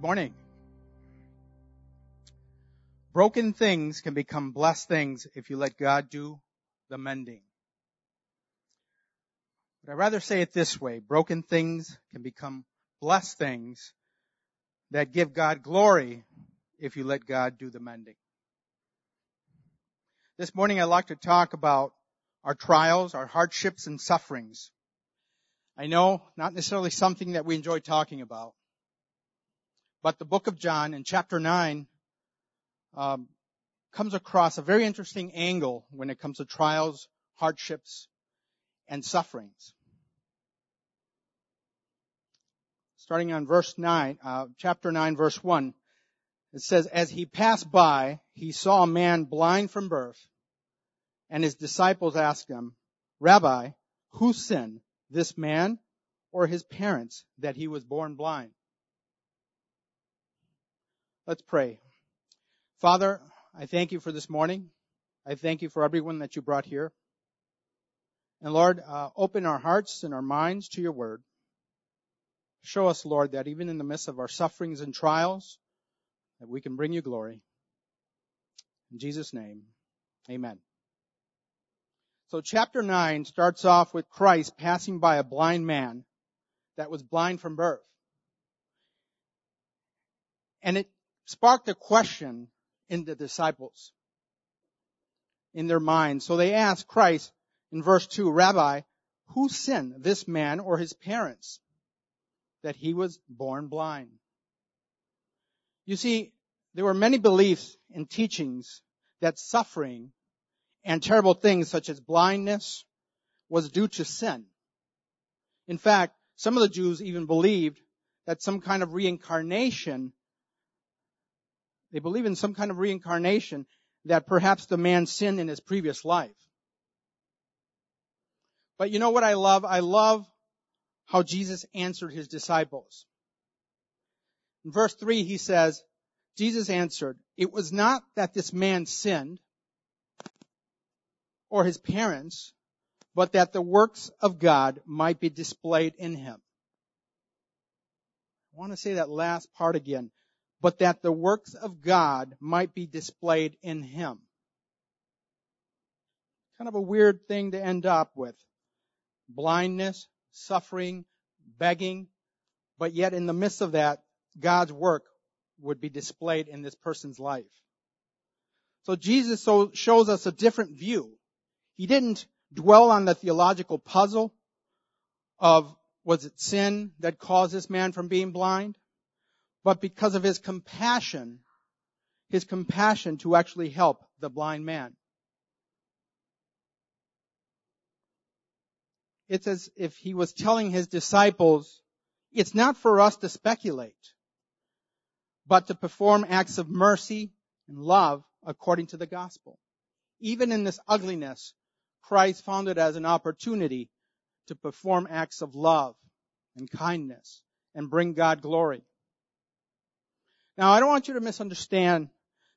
Morning. Broken things can become blessed things if you let God do the mending. But I'd rather say it this way. Broken things can become blessed things that give God glory if you let God do the mending. This morning I'd like to talk about our trials, our hardships and sufferings. I know not necessarily something that we enjoy talking about. But the book of John in chapter 9 um, comes across a very interesting angle when it comes to trials, hardships, and sufferings. Starting on verse 9, uh, chapter 9, verse 1, it says, As he passed by, he saw a man blind from birth, and his disciples asked him, Rabbi, who sinned, this man or his parents, that he was born blind? Let's pray. Father, I thank you for this morning. I thank you for everyone that you brought here. And Lord, uh, open our hearts and our minds to your word. Show us, Lord, that even in the midst of our sufferings and trials, that we can bring you glory. In Jesus' name, amen. So chapter 9 starts off with Christ passing by a blind man that was blind from birth. And it sparked a question in the disciples, in their minds. So they asked Christ in verse 2, Rabbi, who sinned, this man or his parents, that he was born blind? You see, there were many beliefs and teachings that suffering and terrible things such as blindness was due to sin. In fact, some of the Jews even believed that some kind of reincarnation they believe in some kind of reincarnation that perhaps the man sinned in his previous life. But you know what I love? I love how Jesus answered his disciples. In verse 3 he says, Jesus answered, it was not that this man sinned or his parents, but that the works of God might be displayed in him. I want to say that last part again but that the works of God might be displayed in him. Kind of a weird thing to end up with. Blindness, suffering, begging, but yet in the midst of that, God's work would be displayed in this person's life. So Jesus so shows us a different view. He didn't dwell on the theological puzzle of was it sin that caused this man from being blind? But because of his compassion, his compassion to actually help the blind man. It's as if he was telling his disciples, it's not for us to speculate, but to perform acts of mercy and love according to the gospel. Even in this ugliness, Christ found it as an opportunity to perform acts of love and kindness and bring God glory. Now, I don't want you to misunderstand.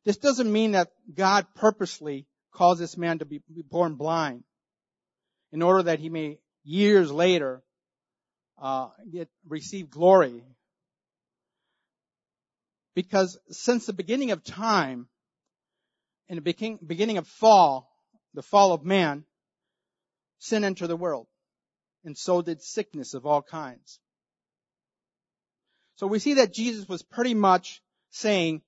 This doesn't mean that God purposely caused this man to be born blind in order that he may years later uh, get receive glory. Because since the beginning of time, in the beginning, of fall, the fall of man, sin entered the world, and so did sickness of all kinds. So we see that Jesus was pretty much saying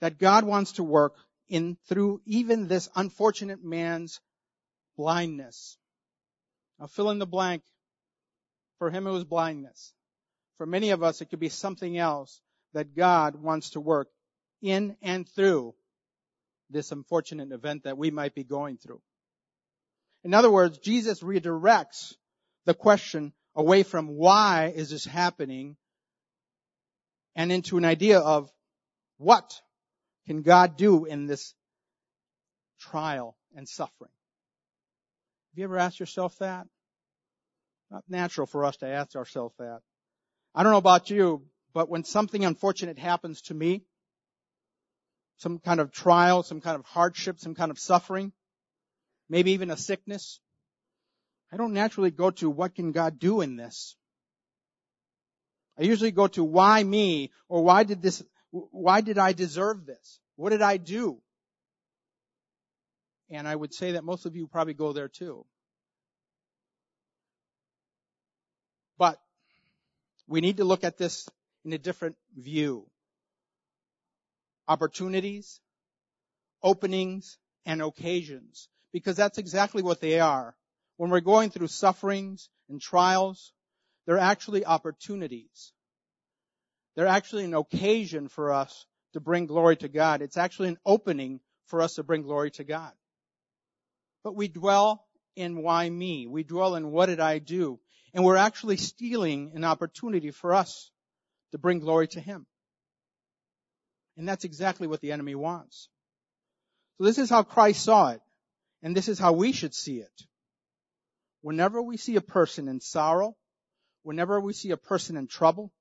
that God wants to work in through even this unfortunate man's blindness. Now fill in the blank. For him it was blindness. For many of us it could be something else that God wants to work in and through this unfortunate event that we might be going through. In other words, Jesus redirects the question away from why is this happening and into an idea of what can God do in this trial and suffering? Have you ever asked yourself that? Not natural for us to ask ourselves that. I don't know about you, but when something unfortunate happens to me, some kind of trial, some kind of hardship, some kind of suffering, maybe even a sickness, I don't naturally go to what can God do in this? I usually go to why me or why did this, why did I deserve this? What did I do? And I would say that most of you probably go there too. But we need to look at this in a different view. Opportunities, openings, and occasions. Because that's exactly what they are. When we're going through sufferings and trials, they're actually opportunities. They're actually an occasion for us to bring glory to God. It's actually an opening for us to bring glory to God. But we dwell in why me? We dwell in what did I do? And we're actually stealing an opportunity for us to bring glory to Him. And that's exactly what the enemy wants. So this is how Christ saw it. And this is how we should see it. Whenever we see a person in sorrow, whenever we see a person in trouble,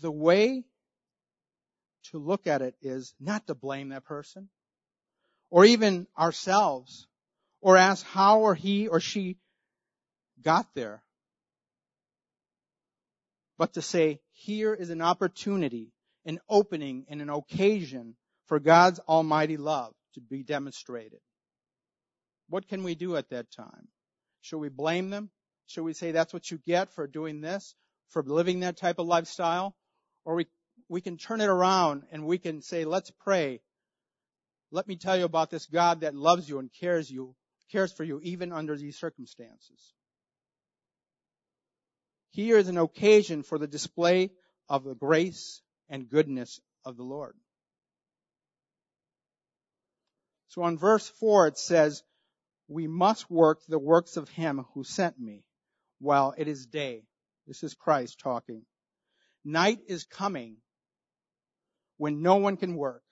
the way to look at it is not to blame that person or even ourselves or ask how or he or she got there, but to say, here is an opportunity, an opening, and an occasion for God's almighty love to be demonstrated. What can we do at that time? Should we blame them? Should we say that's what you get for doing this, for living that type of lifestyle? Or we, we can turn it around and we can say, let's pray. Let me tell you about this God that loves you and cares you, cares for you even under these circumstances. Here is an occasion for the display of the grace and goodness of the Lord. So on verse 4 it says, we must work the works of him who sent me while it is day. This is Christ talking. Night is coming when no one can work.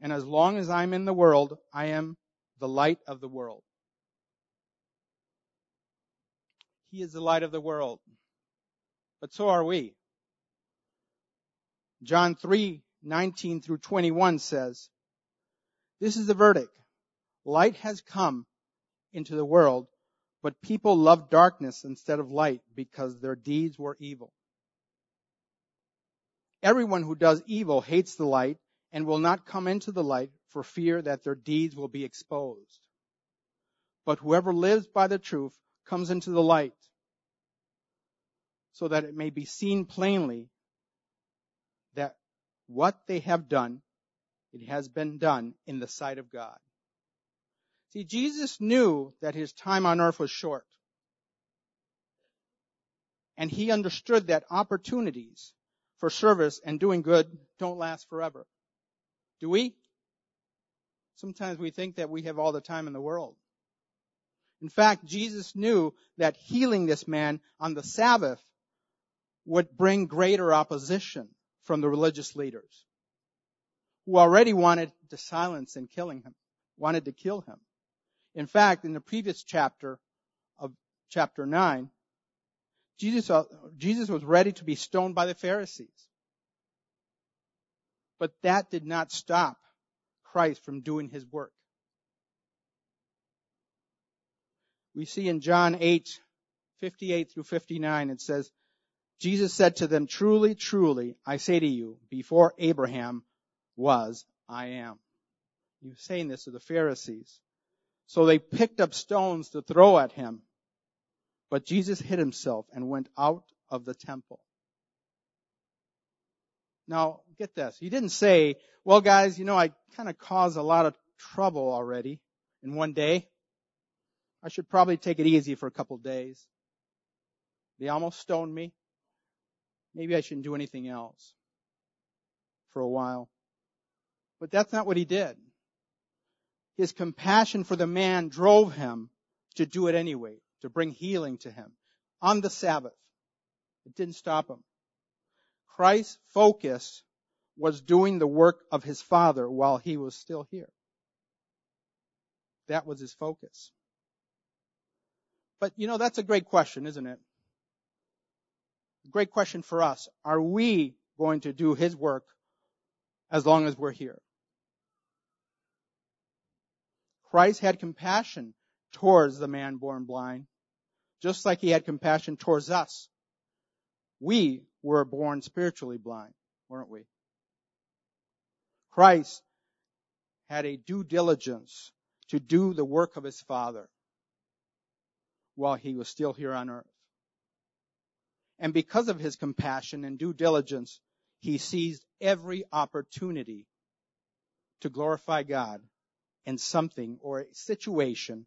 And as long as I'm in the world, I am the light of the world. He is the light of the world. But so are we. John 3, 19 through 21 says, This is the verdict. Light has come into the world, but people loved darkness instead of light because their deeds were evil. Everyone who does evil hates the light and will not come into the light for fear that their deeds will be exposed. But whoever lives by the truth comes into the light so that it may be seen plainly that what they have done, it has been done in the sight of God. See, Jesus knew that his time on earth was short. And he understood that opportunities for service and doing good don't last forever. Do we? Sometimes we think that we have all the time in the world. In fact, Jesus knew that healing this man on the Sabbath would bring greater opposition from the religious leaders who already wanted to silence and killing him, wanted to kill him. In fact, in the previous chapter of chapter 9, Jesus, uh, Jesus was ready to be stoned by the Pharisees. But that did not stop Christ from doing his work. We see in John 8, 58 through 59, it says, Jesus said to them, truly, truly, I say to you, before Abraham was, I am. He was saying this to the Pharisees. So they picked up stones to throw at him. But Jesus hid himself and went out of the temple. Now, get this. He didn't say, well guys, you know, I kind of caused a lot of trouble already in one day. I should probably take it easy for a couple days. They almost stoned me. Maybe I shouldn't do anything else for a while. But that's not what he did. His compassion for the man drove him to do it anyway, to bring healing to him on the Sabbath. It didn't stop him. Christ's focus was doing the work of his Father while he was still here. That was his focus. But you know, that's a great question, isn't it? Great question for us. Are we going to do his work as long as we're here? Christ had compassion towards the man born blind, just like he had compassion towards us. We were born spiritually blind, weren't we? Christ had a due diligence to do the work of his Father while he was still here on earth. And because of his compassion and due diligence, he seized every opportunity to glorify God in something or a situation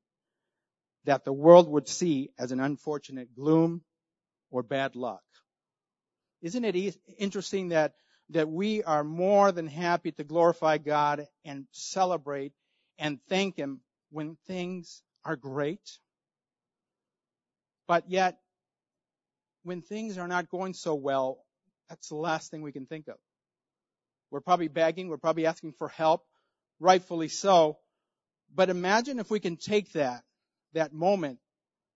that the world would see as an unfortunate gloom or bad luck. Isn't it interesting that, that we are more than happy to glorify God and celebrate and thank Him when things are great? But yet, when things are not going so well, that's the last thing we can think of. We're probably begging, we're probably asking for help, rightfully so. But imagine if we can take that, that moment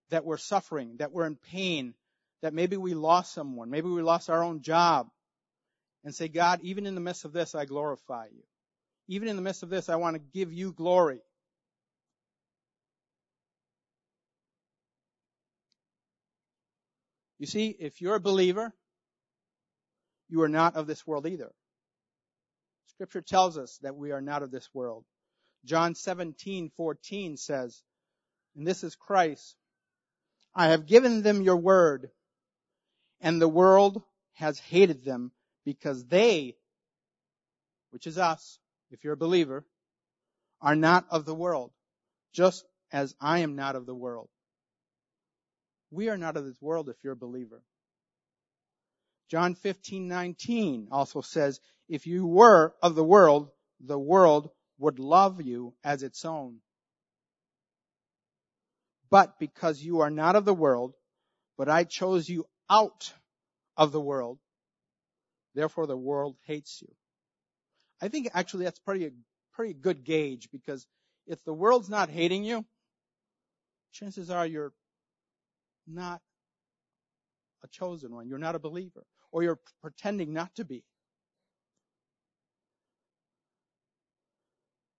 that we're suffering, that we're in pain, that maybe we lost someone, maybe we lost our own job, and say, God, even in the midst of this, I glorify you. Even in the midst of this, I want to give you glory. You see, if you're a believer, you are not of this world either. Scripture tells us that we are not of this world. John 17:14 says, and this is Christ, I have given them your word, and the world has hated them because they, which is us, if you're a believer, are not of the world, just as I am not of the world. We are not of this world if you're a believer. John 15:19 also says, if you were of the world, the world would love you as its own. But because you are not of the world, but I chose you out of the world, therefore the world hates you. I think actually that's pretty, pretty good gauge because if the world's not hating you, chances are you're not a chosen one. You're not a believer. Or you're pretending not to be.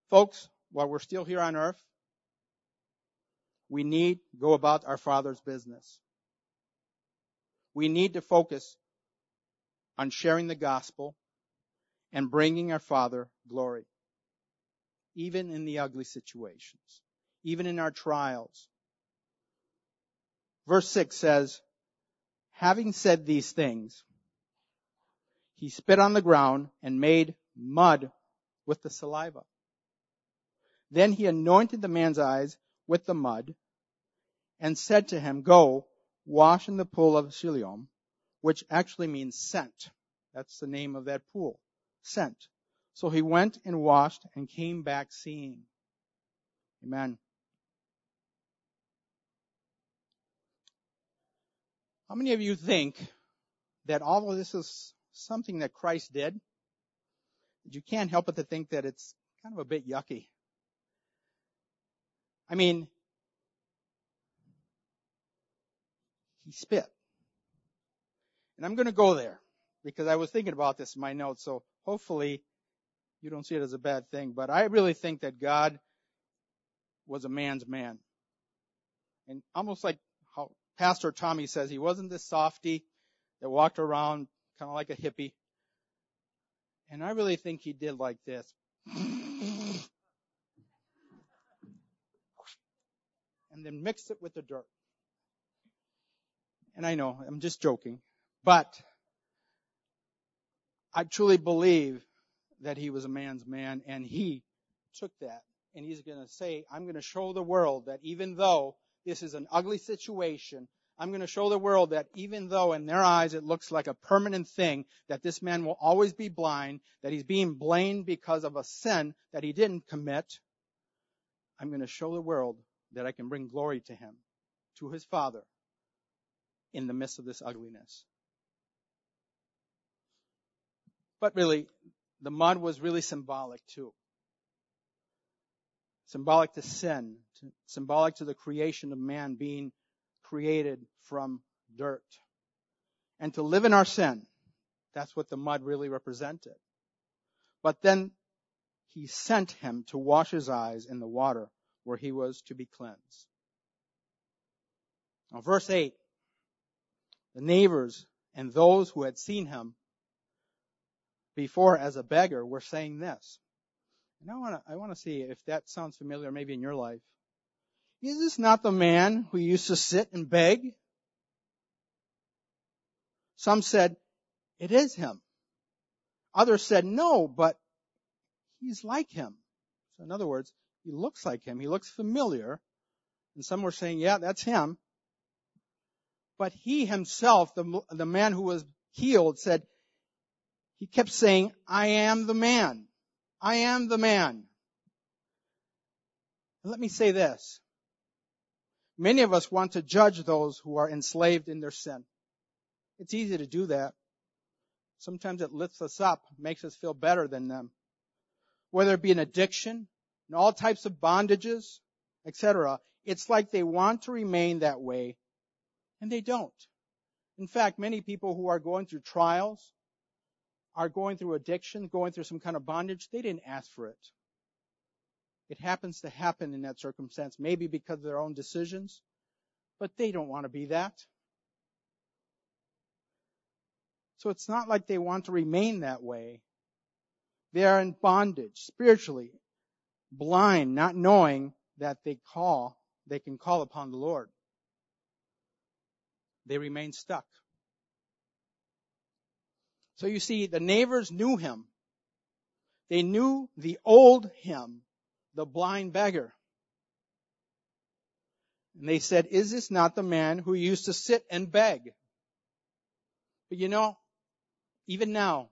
Folks, while we're still here on earth, we need go about our Father's business. We need to focus on sharing the gospel and bringing our Father glory. Even in the ugly situations. Even in our trials. Verse 6 says, having said these things, he spit on the ground and made mud with the saliva. Then he anointed the man's eyes with the mud and said to him, go, wash in the pool of Siloam, which actually means sent. That's the name of that pool. Sent. So he went and washed and came back seeing. Amen. How many of you think that of this is something that Christ did? You can't help but to think that it's kind of a bit yucky. I mean, he spit. And I'm going to go there because I was thinking about this in my notes, so hopefully you don't see it as a bad thing, but I really think that God was a man's man. And almost like how Pastor Tommy says, he wasn't this softy that walked around kind of like a hippie. And I really think he did like this. and then mix it with the dirt. And I know, I'm just joking, but I truly believe that he was a man's man and he took that and he's going to say, I'm going to show the world that even though this is an ugly situation, I'm going to show the world that even though in their eyes it looks like a permanent thing, that this man will always be blind, that he's being blamed because of a sin that he didn't commit, I'm going to show the world that I can bring glory to him, to his father, in the midst of this ugliness. But really, the mud was really symbolic too. Symbolic to sin, to, symbolic to the creation of man being created from dirt. And to live in our sin, that's what the mud really represented. But then he sent him to wash his eyes in the water where he was to be cleansed. Now verse 8. The neighbors And those who had seen him before as a beggar were saying this. And I want to, I want to see if that sounds familiar maybe in your life. Is this not the man who used to sit and beg? Some said, it is him. Others said, no, but he's like him. So in other words, he looks like him. He looks familiar. And some were saying, yeah, that's him. But he himself, the, the man who was healed, said, he kept saying, I am the man. I am the man. let me say this. Many of us want to judge those who are enslaved in their sin. It's easy to do that. Sometimes it lifts us up, makes us feel better than them. Whether it be an addiction, and all types of bondages, etc. It's like they want to remain that way, and they don't. In fact, many people who are going through trials, are going through addiction, going through some kind of bondage, they didn't ask for it. It happens to happen in that circumstance, maybe because of their own decisions, but they don't want to be that. So it's not like they want to remain that way. They are in bondage, spiritually, blind, not knowing that they call, they can call upon the Lord. They remain stuck. So you see, the neighbors knew him. They knew the old him, the blind beggar. And they said, is this not the man who used to sit and beg? But you know, even now,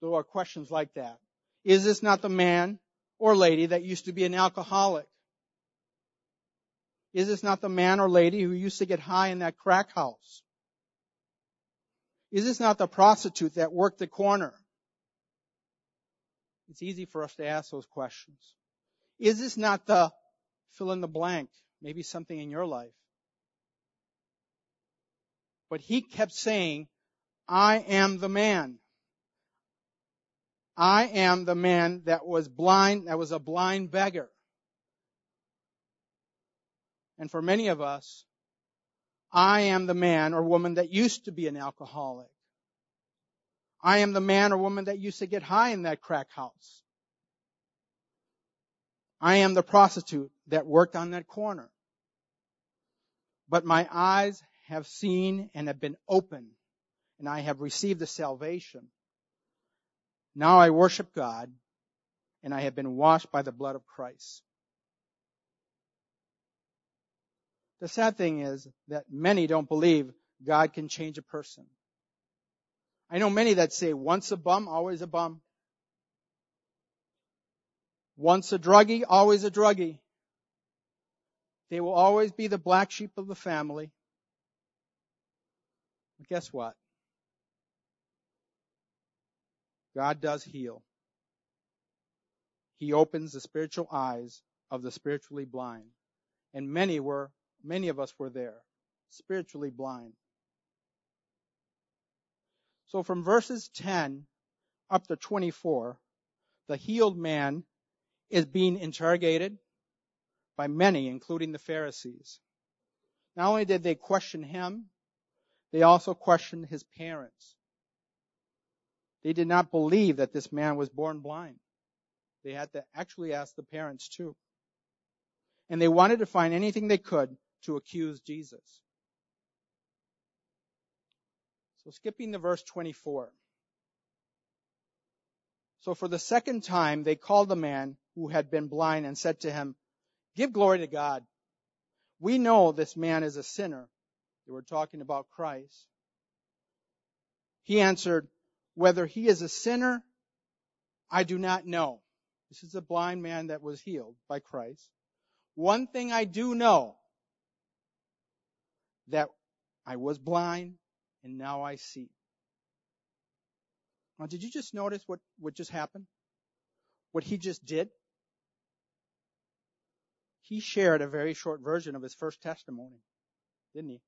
there are questions like that. Is this not the man or lady that used to be an alcoholic? Is this not the man or lady who used to get high in that crack house? Is this not the prostitute that worked the corner? It's easy for us to ask those questions. Is this not the fill in the blank? Maybe something in your life. But he kept saying, I am the man. I am the man that was blind, that was a blind beggar. And for many of us, I am the man or woman that used to be an alcoholic. I am the man or woman that used to get high in that crack house. I am the prostitute that worked on that corner. But my eyes have seen and have been opened and I have received the salvation. Now I worship God and I have been washed by the blood of Christ. The sad thing is that many don't believe God can change a person. I know many that say once a bum, always a bum. Once a druggie, always a druggie. They will always be the black sheep of the family. But guess what? God does heal. He opens the spiritual eyes of the spiritually blind. And many were, many of us were there, spiritually blind. So from verses 10 up to 24, the healed man is being interrogated by many, including the Pharisees. Not only did they question him, they also questioned his parents. They did not believe that this man was born blind. They had to actually ask the parents too. And they wanted to find anything they could to accuse Jesus. So skipping to verse 24. So for the second time, they called the man who had been blind and said to him, give glory to God. We know this man is a sinner. They were talking about Christ. He answered, whether he is a sinner, I do not know. This is a blind man that was healed by Christ. One thing I do know, that I was blind and now I see. Now, did you just notice what, what just happened? What he just did? He shared a very short version of his first testimony, didn't he?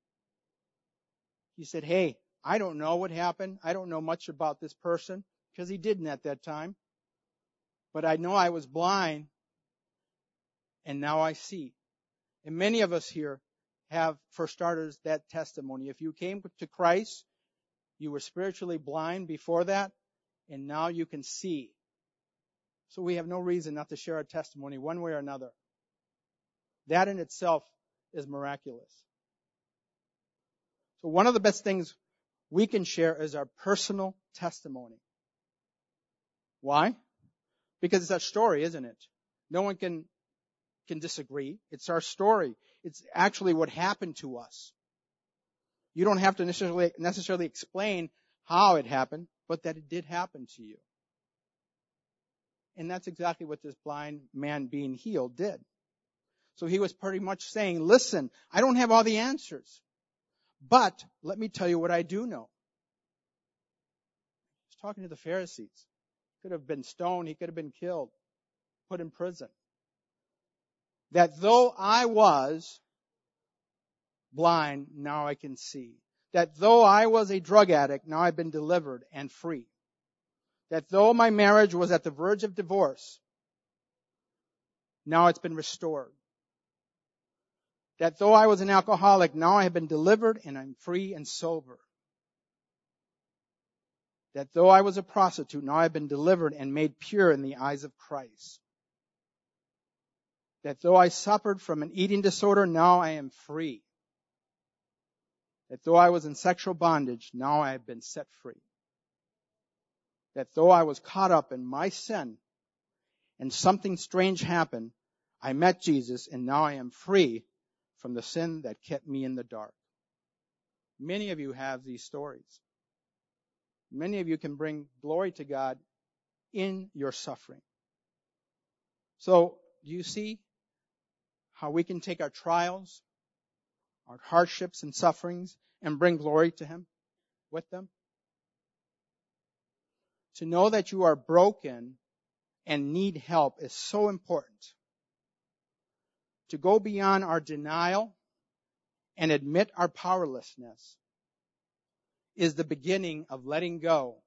He said, hey, I don't know what happened. I don't know much about this person because he didn't at that time. But I know I was blind and now I see. And many of us here have, for starters, that testimony. If you came to Christ, You were spiritually blind before that, and now you can see. So we have no reason not to share our testimony one way or another. That in itself is miraculous. So one of the best things we can share is our personal testimony. Why? Because it's our story, isn't it? No one can, can disagree. It's our story. It's actually what happened to us. You don't have to necessarily, necessarily explain how it happened, but that it did happen to you. And that's exactly what this blind man being healed did. So he was pretty much saying, listen, I don't have all the answers, but let me tell you what I do know. He's talking to the Pharisees. He could have been stoned. He could have been killed, put in prison. That though I was blind, now I can see. That though I was a drug addict, now I've been delivered and free. That though my marriage was at the verge of divorce, now it's been restored that though I was an alcoholic, now I have been delivered and I'm free and sober. That though I was a prostitute, now I've been delivered and made pure in the eyes of Christ. That though I suffered from an eating disorder, now I am free. That though I was in sexual bondage, now I have been set free. That though I was caught up in my sin and something strange happened, I met Jesus and now I am free from the sin that kept me in the dark. Many of you have these stories. Many of you can bring glory to God in your suffering. So, do you see how we can take our trials, our hardships and sufferings, and bring glory to Him with them? To know that you are broken and need help is so important to go beyond our denial and admit our powerlessness is the beginning of letting go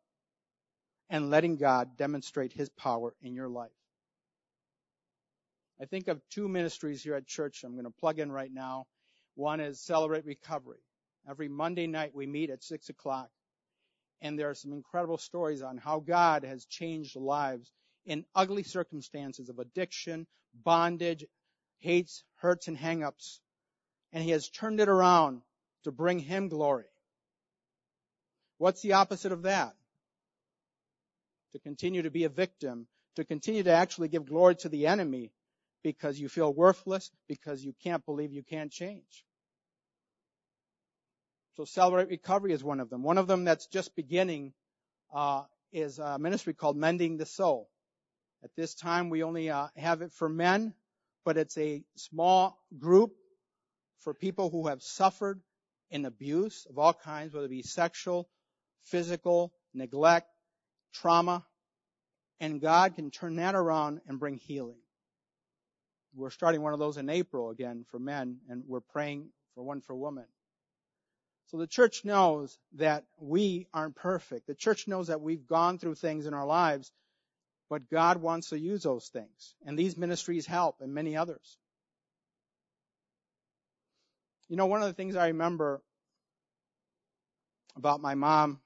and letting God demonstrate His power in your life. I think of two ministries here at church I'm going to plug in right now. One is Celebrate Recovery. Every Monday night we meet at six o'clock and there are some incredible stories on how God has changed lives in ugly circumstances of addiction, bondage, hates, hurts, and hangups. And he has turned it around to bring him glory. What's the opposite of that? To continue to be a victim, to continue to actually give glory to the enemy because you feel worthless, because you can't believe you can't change. So Celebrate Recovery is one of them. One of them that's just beginning uh, is a ministry called Mending the Soul. At this time, we only uh, have it for men, but it's a small group for people who have suffered in abuse of all kinds, whether it be sexual, physical, neglect, trauma, and God can turn that around and bring healing. We're starting one of those in April again for men, and we're praying for one for women. So the church knows that we aren't perfect. The church knows that we've gone through things in our lives but God wants to use those things. And these ministries help and many others. You know, one of the things I remember about my mom,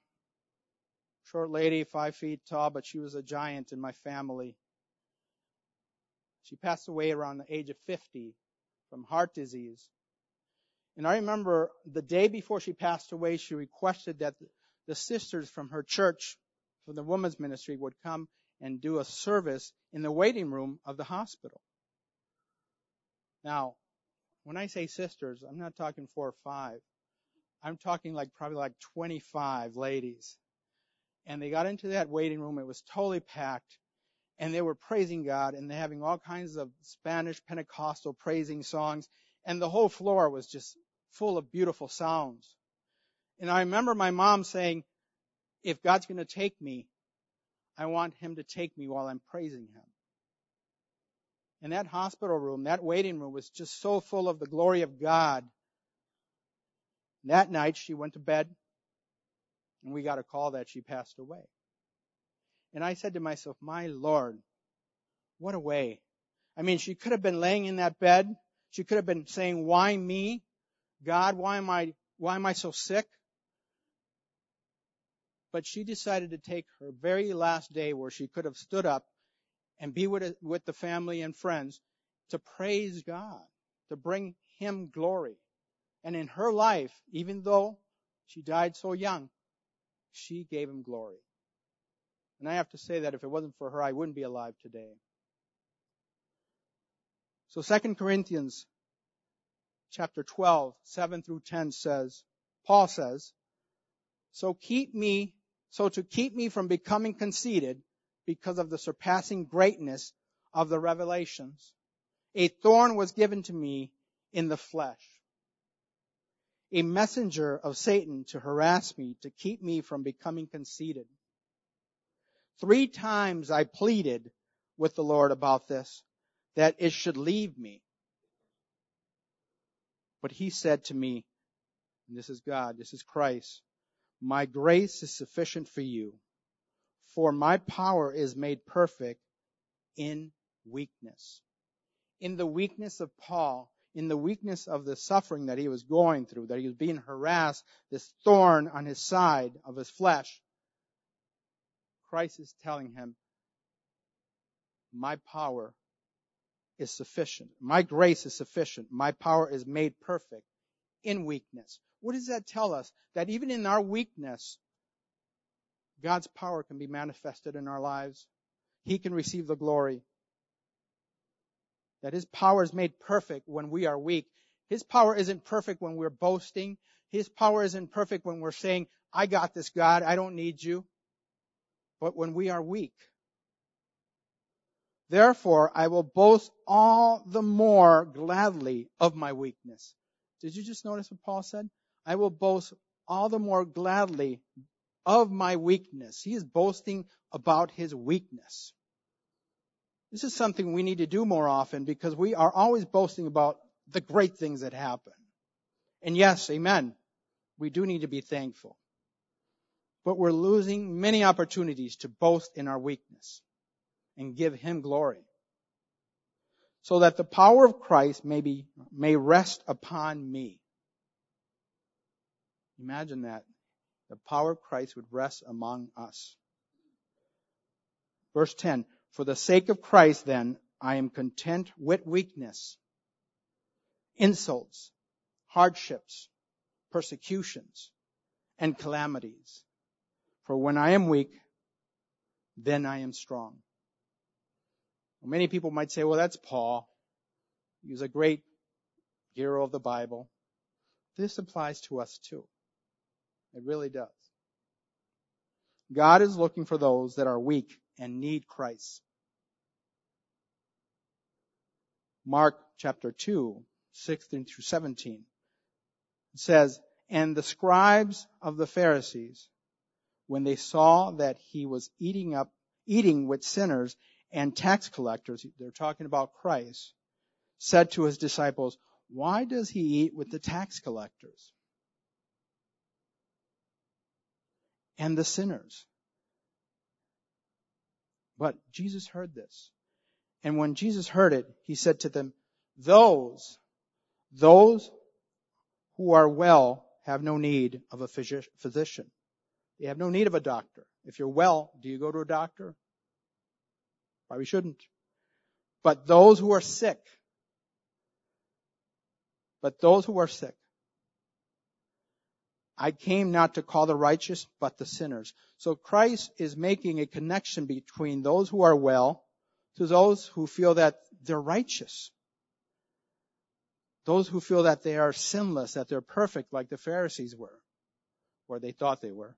short lady, five feet tall, but she was a giant in my family. She passed away around the age of 50 from heart disease. And I remember the day before she passed away, she requested that the sisters from her church, from the women's ministry, would come and do a service in the waiting room of the hospital. Now, when I say sisters, I'm not talking four or five. I'm talking like probably like 25 ladies. And they got into that waiting room. It was totally packed. And they were praising God and having all kinds of Spanish Pentecostal praising songs. And the whole floor was just full of beautiful sounds. And I remember my mom saying, if God's going to take me, I want him to take me while I'm praising him. And that hospital room, that waiting room was just so full of the glory of God. That night she went to bed and we got a call that she passed away. And I said to myself, my Lord, what a way. I mean, she could have been laying in that bed. She could have been saying, why me? God, why am I, why am I so sick? But she decided to take her very last day where she could have stood up and be with, with the family and friends to praise God, to bring Him glory. And in her life, even though she died so young, she gave Him glory. And I have to say that if it wasn't for her, I wouldn't be alive today. So 2 Corinthians chapter 12, 7 through 10 says, Paul says, so keep me, so to keep me from becoming conceited because of the surpassing greatness of the revelations, a thorn was given to me in the flesh, a messenger of Satan to harass me, to keep me from becoming conceited. Three times I pleaded with the Lord about this, that it should leave me. But he said to me, and this is God, this is Christ, my grace is sufficient for you, for my power is made perfect in weakness. In the weakness of Paul, in the weakness of the suffering that he was going through, that he was being harassed, this thorn on his side of his flesh, Christ is telling him, my power is sufficient. My grace is sufficient. My power is made perfect in weakness. What does that tell us? That even in our weakness, God's power can be manifested in our lives. He can receive the glory. That His power is made perfect when we are weak. His power isn't perfect when we're boasting. His power isn't perfect when we're saying, I got this, God. I don't need you but when we are weak. Therefore, I will boast all the more gladly of my weakness. Did you just notice what Paul said? I will boast all the more gladly of my weakness. He is boasting about his weakness. This is something we need to do more often because we are always boasting about the great things that happen. And yes, amen. We do need to be thankful but we're losing many opportunities to boast in our weakness and give Him glory. So that the power of Christ may be, may rest upon me. Imagine that. The power of Christ would rest among us. Verse 10. For the sake of Christ then, I am content with weakness, insults, hardships, persecutions, and calamities. For when I am weak, then I am strong. Many people might say, well, that's Paul. He was a great hero of the Bible. This applies to us too. It really does. God is looking for those that are weak and need Christ. Mark chapter 2, 16 through 17 says, And the scribes of the Pharisees when they saw that he was eating up, eating with sinners and tax collectors, they're talking about Christ, said to his disciples, why does he eat with the tax collectors and the sinners? But Jesus heard this. And when Jesus heard it, he said to them, those, those who are well have no need of a physician They have no need of a doctor. If you're well, do you go to a doctor? Probably shouldn't. But those who are sick, but those who are sick, I came not to call the righteous, but the sinners. So Christ is making a connection between those who are well to those who feel that they're righteous. Those who feel that they are sinless, that they're perfect like the Pharisees were, or they thought they were.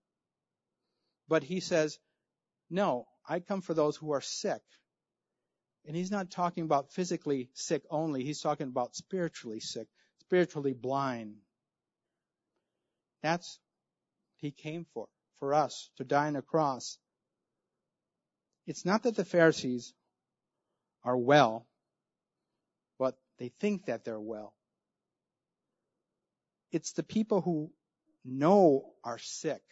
But he says, no, I come for those who are sick. And he's not talking about physically sick only. He's talking about spiritually sick, spiritually blind. That's what he came for, for us to die on a cross. It's not that the Pharisees are well, but they think that they're well. It's the people who know are sick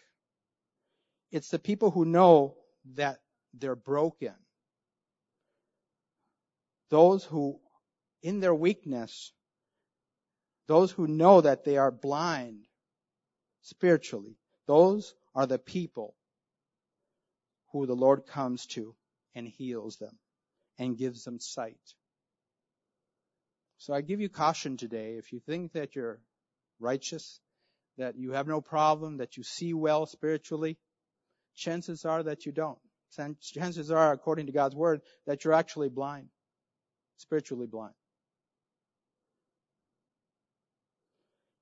it's the people who know that they're broken. Those who, in their weakness, those who know that they are blind spiritually, those are the people who the Lord comes to and heals them and gives them sight. So I give you caution today. If you think that you're righteous, that you have no problem, that you see well spiritually, chances are that you don't. Chances are, according to God's word, that you're actually blind, spiritually blind.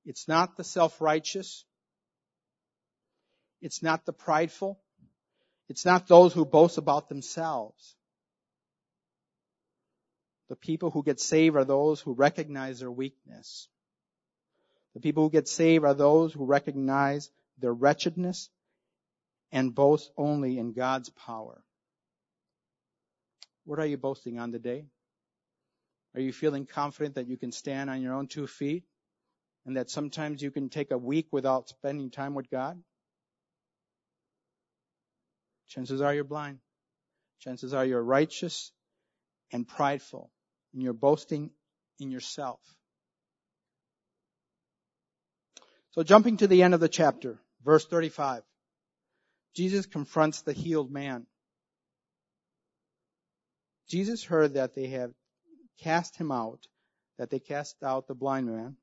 It's not the self-righteous. It's not the prideful. It's not those who boast about themselves. The people who get saved are those who recognize their weakness. The people who get saved are those who recognize their wretchedness and boast only in God's power. What are you boasting on today? Are you feeling confident that you can stand on your own two feet and that sometimes you can take a week without spending time with God? Chances are you're blind. Chances are you're righteous and prideful and you're boasting in yourself. So jumping to the end of the chapter, verse 35. Jesus confronts the healed man. Jesus heard that they had cast him out, that they cast out the blind man,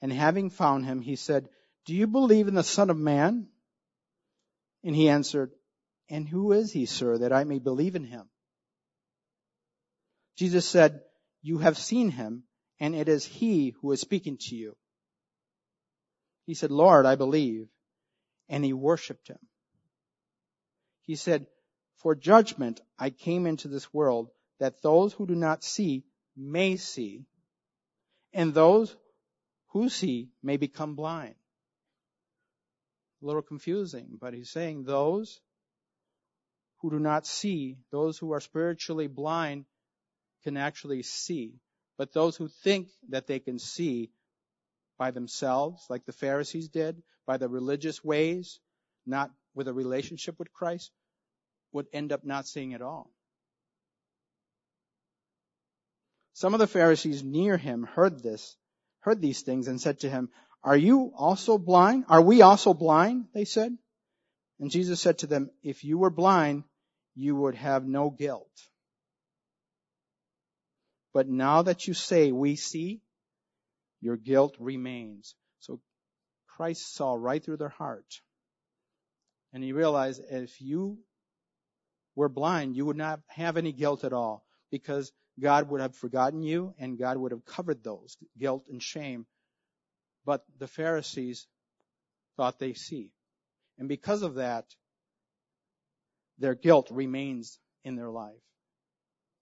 and having found him, he said, Do you believe in the Son of Man? And he answered, And who is he, sir, that I may believe in him? Jesus said, You have seen him, and it is he who is speaking to you. He said, Lord, I believe. And he worshiped him. He said, For judgment I came into this world that those who do not see may see, and those who see may become blind. A little confusing, but he's saying those who do not see, those who are spiritually blind can actually see. But those who think that they can see by themselves, like the Pharisees did, by the religious ways, not with a relationship with Christ would end up not seeing at all. Some of the Pharisees near him heard this, heard these things and said to him, are you also blind? Are we also blind? They said. And Jesus said to them, if you were blind, you would have no guilt. But now that you say we see, your guilt remains. So Christ saw right through their heart. And he realized if you were blind, you would not have any guilt at all because God would have forgotten you and God would have covered those guilt and shame. But the Pharisees thought they see. And because of that, their guilt remains in their life,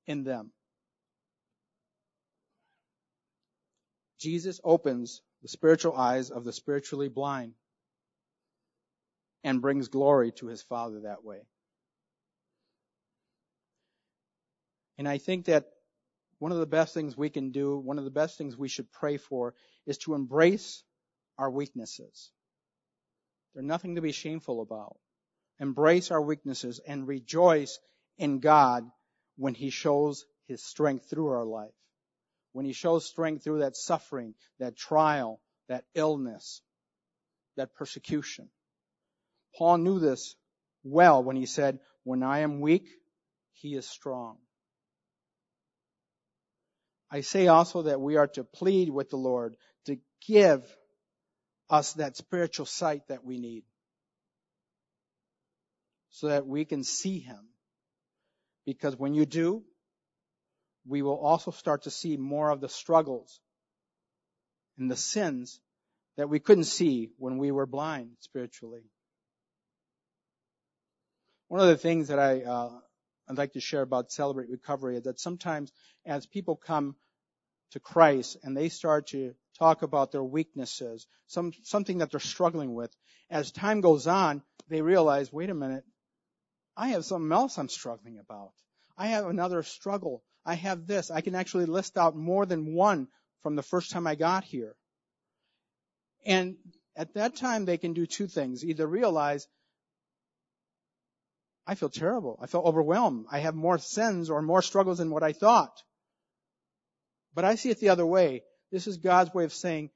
in them. Jesus opens the spiritual eyes of the spiritually blind and brings glory to his Father that way. And I think that one of the best things we can do, one of the best things we should pray for is to embrace our weaknesses. They're nothing to be shameful about. Embrace our weaknesses and rejoice in God when He shows His strength through our life. When He shows strength through that suffering, that trial, that illness, that persecution. Paul knew this well when he said, when I am weak, He is strong. I say also that we are to plead with the Lord to give us that spiritual sight that we need so that we can see Him. Because when you do, we will also start to see more of the struggles and the sins that we couldn't see when we were blind spiritually. One of the things that I uh, I'd like to share about Celebrate Recovery is that sometimes as people come to Christ and they start to talk about their weaknesses, some, something that they're struggling with, as time goes on, they realize, wait a minute, I have something else I'm struggling about. I have another struggle. I have this. I can actually list out more than one from the first time I got here. And at that time, they can do two things. Either realize I feel terrible. I feel overwhelmed. I have more sins or more struggles than what I thought. But I see it the other way. This is God's way of saying,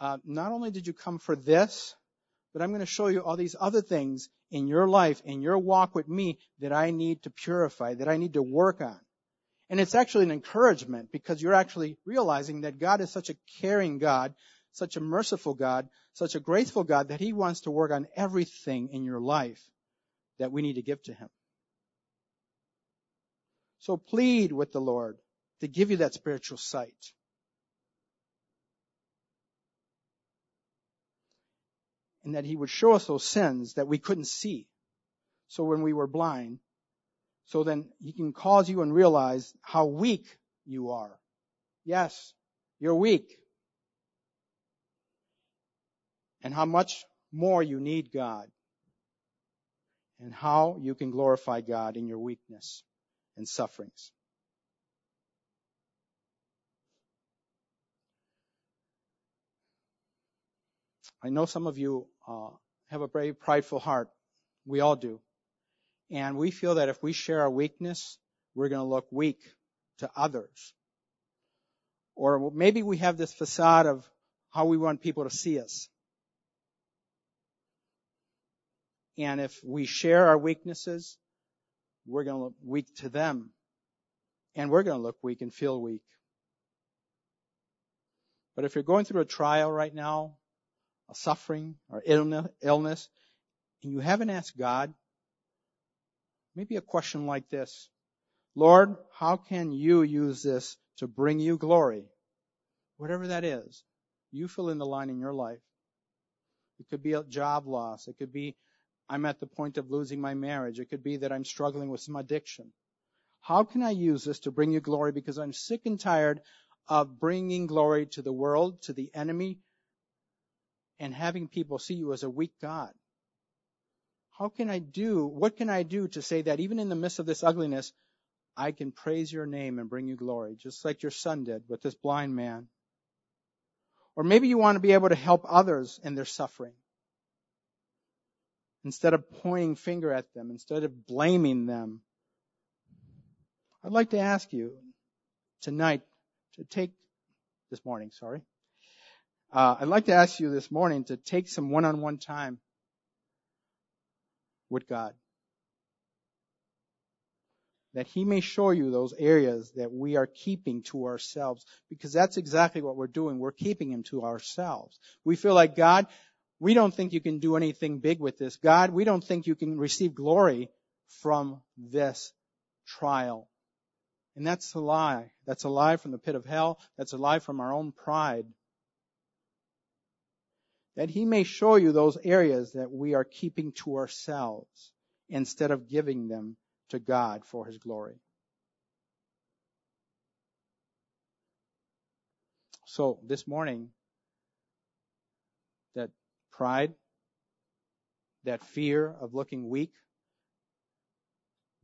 uh, not only did you come for this, but I'm going to show you all these other things in your life, in your walk with me, that I need to purify, that I need to work on. And it's actually an encouragement because you're actually realizing that God is such a caring God, such a merciful God, such a graceful God that He wants to work on everything in your life that we need to give to Him. So plead with the Lord to give you that spiritual sight. And that He would show us those sins that we couldn't see. So when we were blind, so then He can cause you and realize how weak you are. Yes, you're weak. And how much more you need God. And how you can glorify God in your weakness and sufferings. I know some of you uh, have a brave, prideful heart. We all do. And we feel that if we share our weakness, we're going to look weak to others. Or maybe we have this facade of how we want people to see us. And if we share our weaknesses, we're going to look weak to them. And we're going to look weak and feel weak. But if you're going through a trial right now, a suffering or illness, and you haven't asked God, maybe a question like this. Lord, how can you use this to bring you glory? Whatever that is, you fill in the line in your life. It could be a job loss. It could be I'm at the point of losing my marriage. It could be that I'm struggling with some addiction. How can I use this to bring you glory? Because I'm sick and tired of bringing glory to the world, to the enemy, and having people see you as a weak God. How can I do, what can I do to say that even in the midst of this ugliness, I can praise your name and bring you glory, just like your son did with this blind man? Or maybe you want to be able to help others in their suffering instead of pointing finger at them, instead of blaming them. I'd like to ask you tonight to take, this morning, sorry. Uh, I'd like to ask you this morning to take some one-on-one time with God. That He may show you those areas that we are keeping to ourselves. Because that's exactly what we're doing. We're keeping Him to ourselves. We feel like, God, we don't think you can do anything big with this. God, we don't think you can receive glory from this trial. And that's a lie. That's a lie from the pit of hell. That's a lie from our own pride. That he may show you those areas that we are keeping to ourselves instead of giving them to God for his glory. So this morning, that pride, that fear of looking weak,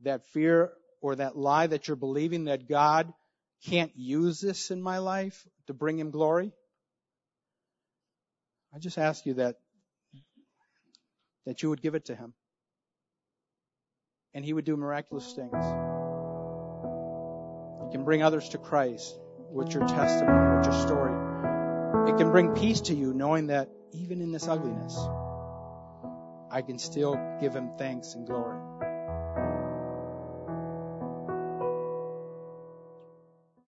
that fear or that lie that you're believing that God can't use this in my life to bring him glory. I just ask you that that you would give it to him. And he would do miraculous things. You can bring others to Christ with your testimony, with your story. It can bring peace to you knowing that even in this ugliness, I can still give him thanks and glory.